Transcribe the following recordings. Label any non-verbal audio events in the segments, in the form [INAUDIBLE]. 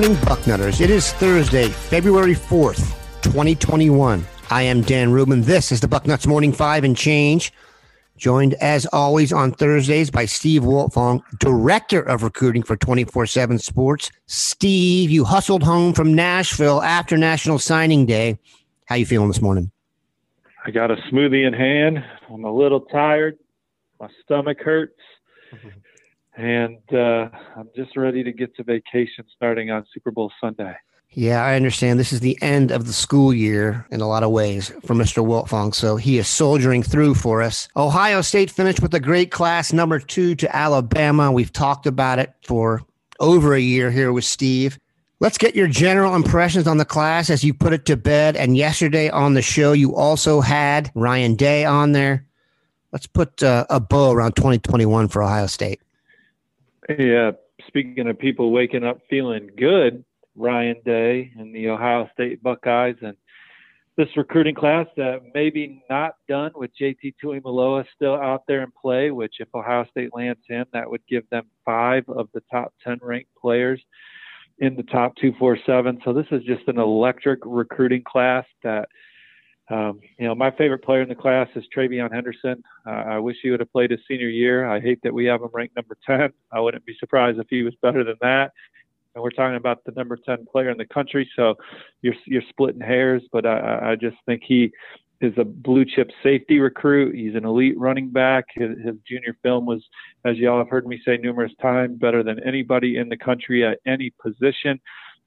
morning, Bucknutters. It is Thursday, February 4th, 2021. I am Dan Rubin. This is the Bucknuts Morning Five and Change. Joined as always on Thursdays by Steve Wiltfong, Director of Recruiting for 24 7 Sports. Steve, you hustled home from Nashville after National Signing Day. How you feeling this morning? I got a smoothie in hand. I'm a little tired. My stomach hurts [LAUGHS] and uh, I'm just ready to get to vacation starting on Super Bowl Sunday. Yeah, I understand. This is the end of the school year in a lot of ways for Mr. Wiltfong. So he is soldiering through for us. Ohio State finished with a great class, number two to Alabama. We've talked about it for over a year here with Steve. Let's get your general impressions on the class as you put it to bed. And yesterday on the show, you also had Ryan Day on there. Let's put uh, a bow around 2021 for Ohio State. Yeah, uh, speaking of people waking up feeling good, Ryan Day and the Ohio State Buckeyes and this recruiting class that maybe not done with JT Tuimoloau still out there in play, which if Ohio State lands him, that would give them five of the top 10 ranked players in the top 247. So this is just an electric recruiting class that – um, you know, my favorite player in the class is TreVeyon Henderson. Uh, I wish he would have played his senior year. I hate that we have him ranked number 10. I wouldn't be surprised if he was better than that. And we're talking about the number 10 player in the country, so you're you're splitting hairs. But I, I just think he is a blue chip safety recruit. He's an elite running back. His, his junior film was, as y'all have heard me say numerous times, better than anybody in the country at any position.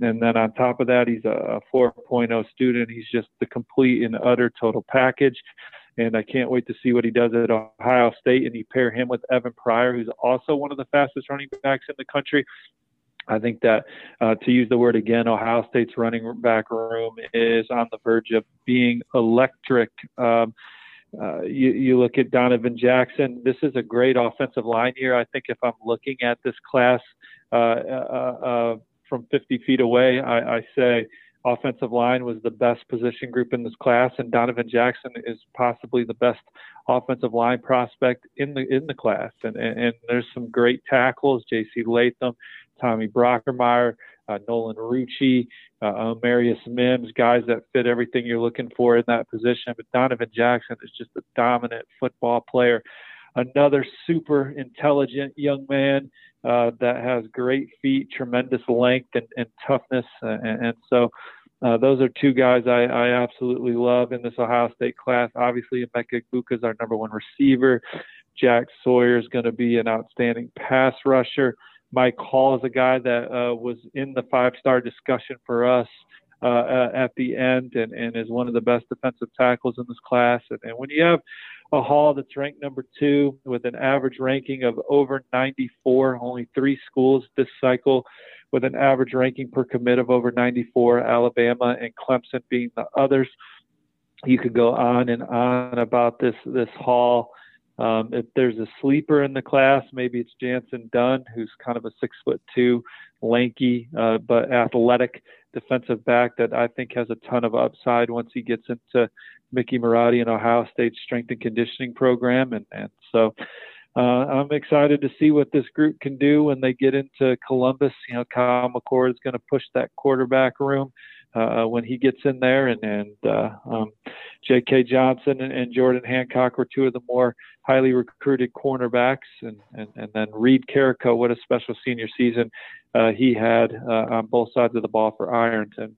And then on top of that, he's a 4.0 student. He's just the complete and utter total package. And I can't wait to see what he does at Ohio State. And you pair him with Evan Pryor, who's also one of the fastest running backs in the country. I think that, uh, to use the word again, Ohio State's running back room is on the verge of being electric. Um, uh, you, you look at Donovan Jackson. This is a great offensive line here. I think if I'm looking at this class uh, uh, uh from 50 feet away, I, I say offensive line was the best position group in this class, and Donovan Jackson is possibly the best offensive line prospect in the in the class. And and, and there's some great tackles: J.C. Latham, Tommy Brockermeyer, uh, Nolan Rucci, uh, Marius Mims, guys that fit everything you're looking for in that position. But Donovan Jackson is just a dominant football player. Another super intelligent young man uh, that has great feet, tremendous length and, and toughness. Uh, and, and, so uh, those are two guys I, I, absolutely love in this Ohio State class. Obviously, Emeka Egbuka is our number one receiver. Jack Sawyer is going to be an outstanding pass rusher. Mike Hall is a guy that uh, was in the five-star discussion for us uh, at the end and, and is one of the best defensive tackles in this class. And, and when you have a Hall that's ranked number two with an average ranking of over 94. Only three schools this cycle with an average ranking per commit of over 94, Alabama and Clemson being the others. You could go on and on about this this Hall. Um, if there's a sleeper in the class, maybe it's Jantzen Dunn, who's kind of a six foot two, lanky uh, but athletic defensive back that I think has a ton of upside once he gets into Mickey Marotti and Ohio State's strength and conditioning program. And, and so uh, I'm excited to see what this group can do when they get into Columbus. You know, Kyle McCord is going to push that quarterback room uh, when he gets in there, and and uh, um, J.K. Johnson and, and, Jordan Hancock were two of the more highly recruited cornerbacks, and and, and then Reid Carrico, what a special senior season uh, he had uh, on both sides of the ball for Ironton.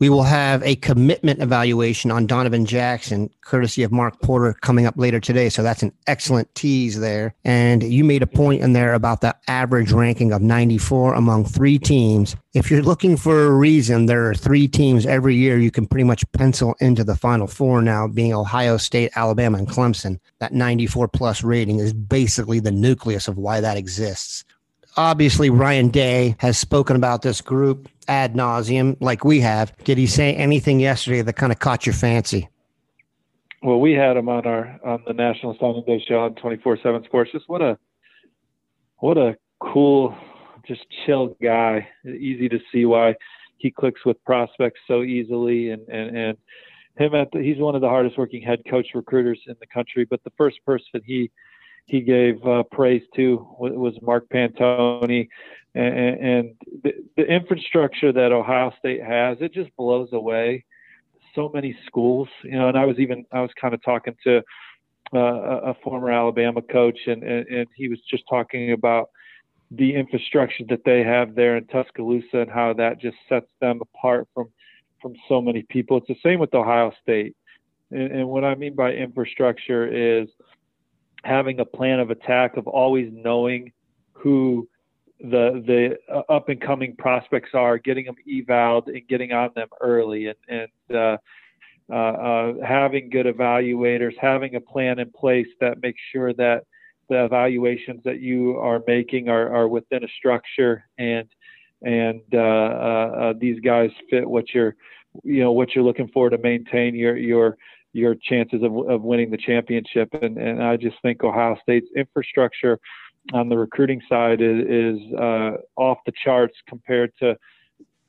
We will have a commitment evaluation on Donovan Jackson, courtesy of Mark Porter, coming up later today. So that's an excellent tease there. And you made a point in there about the average ranking of 94 among three teams. If you're looking for a reason, there are three teams every year you can pretty much pencil into the final four now, being Ohio State, Alabama, and Clemson. That 94 plus rating is basically the nucleus of why that exists obviously Ryan Day has spoken about this group ad nauseum, like we have. Did he say anything yesterday that kind of caught your fancy? Well, we had him on our on the National Signing Day show on twenty four seven Sports. Just what a what a cool, just chill guy. Easy to see why he clicks with prospects so easily, and and and him at the, he's one of the hardest working head coach recruiters in the country. But the first person he he gave uh, praise to was Mark Pantoni, and, and the, the, infrastructure that Ohio State has, it just blows away. So many schools, you know, and I was even I was kind of talking to uh, a former Alabama coach, and, and and he was just talking about the infrastructure that they have there in Tuscaloosa and how that just sets them apart from from so many people. It's the same with Ohio State, and, and what I mean by infrastructure is having a plan of attack of always knowing who the the uh, up and coming prospects are, getting them evaled and getting on them early, and and uh, uh, uh, having good evaluators, having a plan in place that makes sure that the evaluations that you are making are, are within a structure and and uh, uh, these guys fit what you're you know what you're looking for to maintain your your your chances of, of winning the championship. And, and I just think Ohio State's infrastructure on the recruiting side is, is uh, off the charts compared to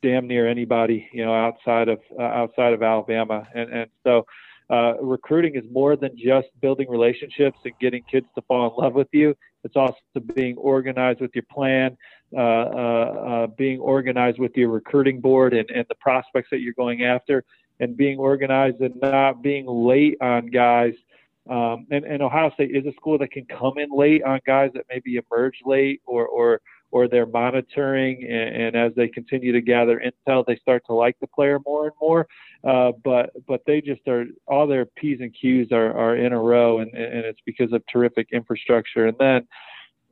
damn near anybody, you know, outside of uh, outside of Alabama. And and so uh, recruiting is more than just building relationships and getting kids to fall in love with you. It's also being organized with your plan, uh, uh, uh being organized with your recruiting board and, and the prospects that you're going after, and being organized and not being late on guys. Um, and, and Ohio State is a school that can come in late on guys that maybe emerge late or or or they're monitoring and, and, as they continue to gather intel, they start to like the player more and more. Uh, but but they just are all their p's and q's are, are in a row, and, and it's because of terrific infrastructure. And then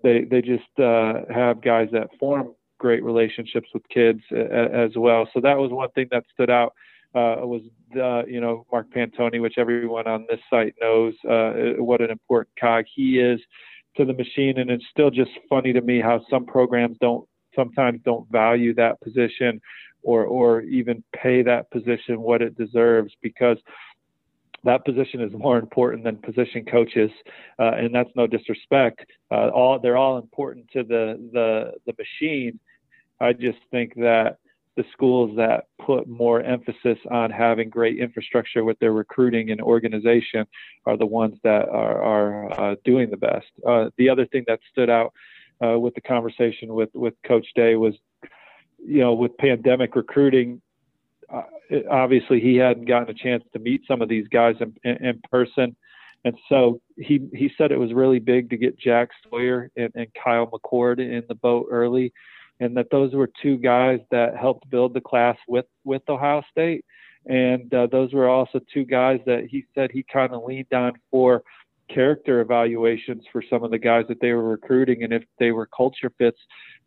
they they just uh, have guys that form great relationships with kids as well. So that was one thing that stood out uh, was uh, you know Mark Pantoni, which everyone on this site knows uh, what an important cog he is to the machine, and it's still just funny to me how some programs don't sometimes don't value that position or or even pay that position what it deserves because that position is more important than position coaches, uh, and that's no disrespect. Uh, all they're all important to the the the machine. I just think that the schools that put more emphasis on having great infrastructure with their recruiting and organization are the ones that are, are uh, doing the best. Uh, the other thing that stood out uh, with the conversation with, with Coach Day was, you know, with pandemic recruiting, uh, obviously he hadn't gotten a chance to meet some of these guys in, in, in, person. And so he, he said it was really big to get Jack Sawyer and, and Kyle McCord in the boat early and that those were two guys that helped build the class with with Ohio State, and uh, those were also two guys that he said he kind of leaned on for character evaluations for some of the guys that they were recruiting and if they were culture fits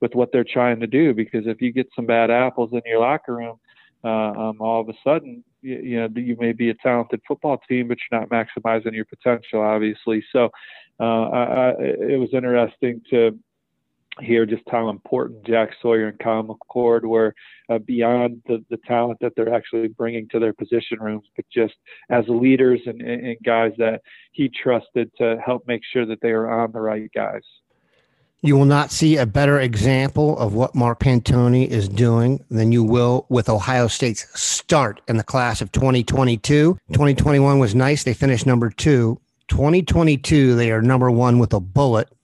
with what they're trying to do. Because if you get some bad apples in your locker room uh, um, all of a sudden you, you know you may be a talented football team but you're not maximizing your potential obviously. So uh, I, I, it was interesting to hear just how important Jack Sawyer and Kyle McCord were uh, beyond the, the talent that they're actually bringing to their position rooms, but just as leaders and, and guys that he trusted to help make sure that they are on the right guys. You will not see a better example of what Mark Pantoni is doing than you will with Ohio State's start in the class of 2022. 2021 was nice. They finished number two. 2022, they are number one with a bullet.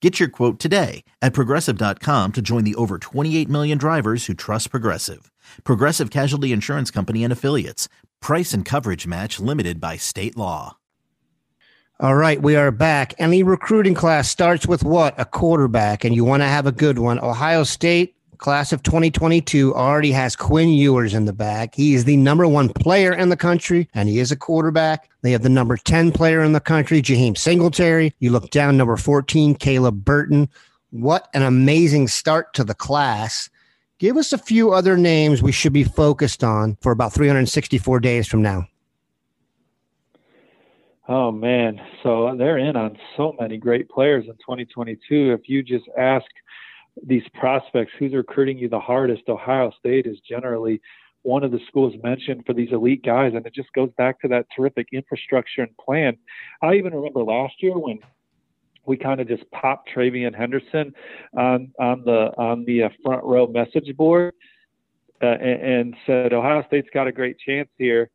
Get your quote today at progressive.com to join the over 28 million drivers who trust Progressive. Progressive Casualty Insurance Company and Affiliates. Price and coverage match limited by state law. All right, we are back. Any recruiting class starts with what? A quarterback, and you want to have a good one. Ohio State class of 2022 already has Quinn Ewers in the back. He is the number one player in the country, and he is a quarterback. They have the number 10 player in the country, Jaheim Singletary. You look down, number 14, Caleb Burton. What an amazing start to the class. Give us a few other names we should be focused on for about 364 days from now. Oh man, so they're in on so many great players in 2022. If you just ask these prospects who's recruiting you the hardest, Ohio State is generally one of the schools mentioned for these elite guys, and it just goes back to that terrific infrastructure and plan. I even remember last year when we kind of just popped TreVeyon Henderson on on the on the uh, front row message board uh, and, and said Ohio State's got a great chance here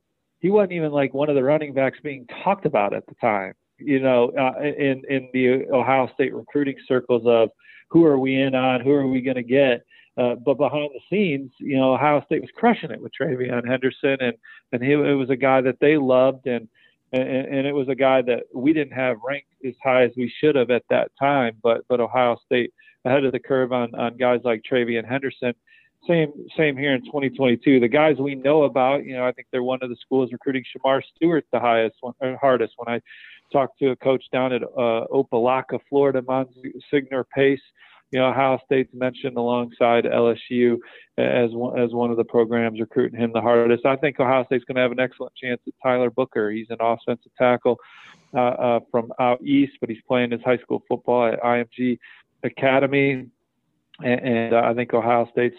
he wasn't even like one of the running backs being talked about at the time. You know, uh, in in the Ohio State recruiting circles of who are we in on, who are we going to get. Uh, but behind the scenes, you know, Ohio State was crushing it with TreVeyon Henderson, and and he it was a guy that they loved, and, and and it was a guy that we didn't have ranked as high as we should have at that time. But but Ohio State ahead of the curve on on guys like TreVeyon Henderson, same same here in 2022. The guys we know about, you know, I think they're one of the schools recruiting Shemar Stewart the highest, one, hardest. When I talked to a coach down at uh, Opa-locka, Florida, Monsignor Pace, you know, Ohio State's mentioned alongside LSU as one, as one of the programs recruiting him the hardest. I think Ohio State's going to have an excellent chance at Tyler Booker. He's an offensive tackle uh, uh, from out east, but he's playing his high school football at IMG Academy, and, and uh, I think Ohio State's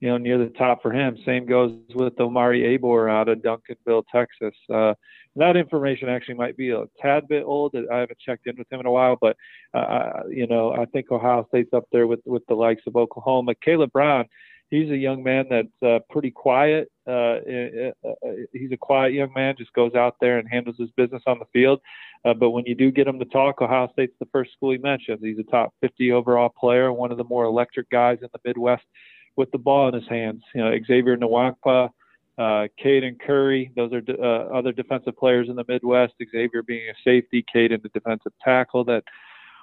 you know, near the top for him. Same goes with Omari Abor out of Duncanville, Texas. Uh, that information actually might be a tad bit old. I haven't checked in with him in a while, but uh, you know, I think Ohio State's up there with with the likes of Oklahoma. Caleb Brown, he's a young man that's uh, pretty quiet. Uh, uh, he's a quiet young man, just goes out there and handles his business on the field. Uh, but when you do get him to talk, Ohio State's the first school he mentions. He's a top 50 overall player, one of the more electric guys in the Midwest with the ball in his hands. You know, Xavier Nwankpa, uh, Caden Curry, those are uh, other defensive players in the Midwest. Xavier being a safety, Caden the defensive tackle that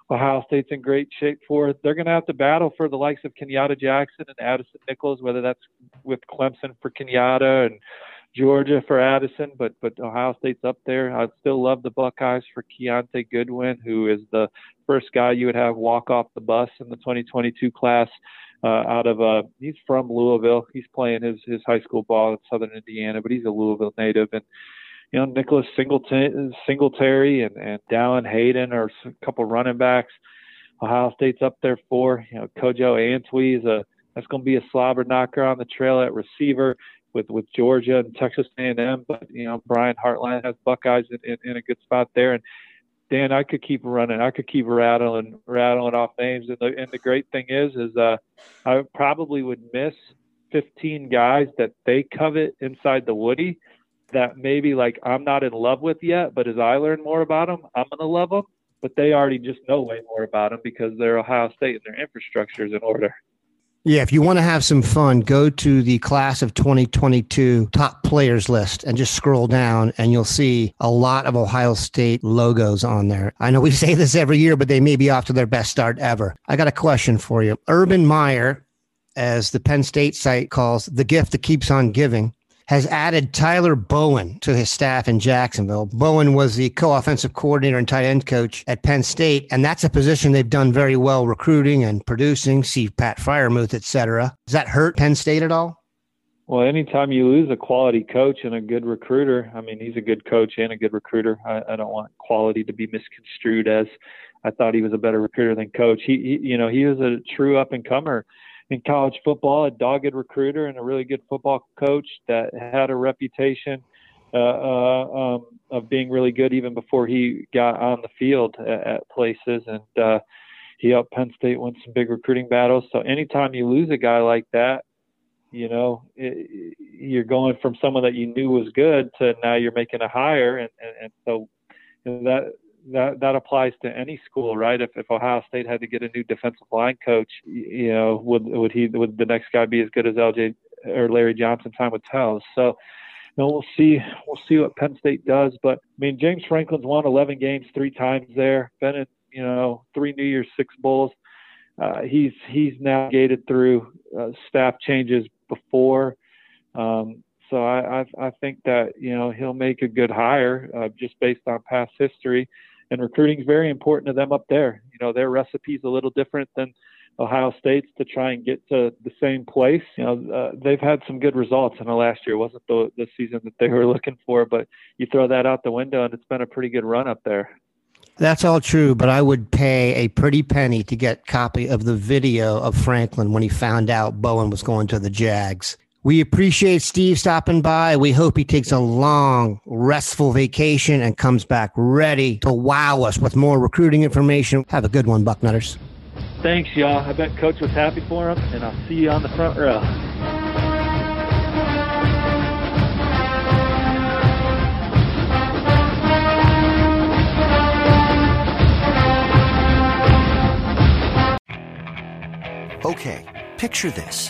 Ohio State's in great shape for. They're going to have to battle for the likes of Kenyatta Jackson and Addison Nichols, whether that's with Clemson for Kenyatta and Georgia for Addison, but but Ohio State's up there. I still love the Buckeyes for Kiyaunta Goodwin, who is the first guy you would have walk off the bus in the 2022 class out of uh, he's from Louisville. He's playing his his high school ball in Southern Indiana, but he's a Louisville native. And you know Nicholas Singleton, Singletary and and Dallan Hayden are a couple running backs. Ohio State's up there for you know Kojo Antwi is a that's going to be a slobber knocker on the trail at receiver with with Georgia and Texas A&M. But you know Brian Hartline has Buckeyes in, in, in a good spot there, and Dan, I could keep running. I could keep rattling, rattling off names. And the and the great thing is, is uh, I probably would miss 15 guys that they covet inside the Woody that maybe like I'm not in love with yet, but as I learn more about them, I'm gonna love them. But they already just know way more about them because they're Ohio State and their infrastructure is in order. Yeah, if you want to have some fun, go to the class of 2022 top players list and just scroll down and you'll see a lot of Ohio State logos on there. I know we [LAUGHS] say this every year, but they may be off to their best start ever. I got a question for you. Urban Meyer, as the Penn State site calls the gift that keeps on giving, has added Tyler Bowen to his staff in Jacksonville. Bowen was the co-offensive coordinator and tight end coach at Penn State, and that's a position they've done very well recruiting and producing. See Pat Freiermuth, et cetera. Does that hurt Penn State at all? Well, anytime you lose a quality coach and a good recruiter, I mean, he's a good coach and a good recruiter. I, I don't want quality to be misconstrued as I thought he was a better recruiter than coach. He, he you know, he was a true up and comer in college football, a dogged recruiter and a really good football coach that had a reputation uh, uh, um, of being really good even before he got on the field at, at places. And uh, he helped Penn State win some big recruiting battles. So anytime you lose a guy like that, You know, it, you're going from someone that you knew was good to now you're making a hire, and and, and so you know, that that that applies to any school, right? If if Ohio State had to get a new defensive line coach, you know, would would he would the next guy be as good as LJ or Larry Johnson? Time would tell. So. You know, we'll see. We'll see what Penn State does. But I mean, James Franklin's won 11 games three times there. Been in, you know, three New Year's Six bowls. Uh, he's he's navigated through uh, staff changes before. Um, so I, I, I think that you know he'll make a good hire uh, just based on past history, and recruiting is very important to them up there. You know their recipe's a little different than Ohio State's to try and get to the same place. You know uh, they've had some good results in the last year. It wasn't the the season that they [LAUGHS] were looking for, but you throw that out the window and it's been a pretty good run up there. That's all true, but I would pay a pretty penny to get copy of the video of Franklin when he found out Bowen was going to the Jags. We appreciate Steve stopping by. We hope he takes a long, restful vacation and comes back ready to wow us with more recruiting information. Have a good one, Bucknutters. Thanks, y'all. I bet Coach was happy for him, and I'll see you on the front row. Okay, picture this.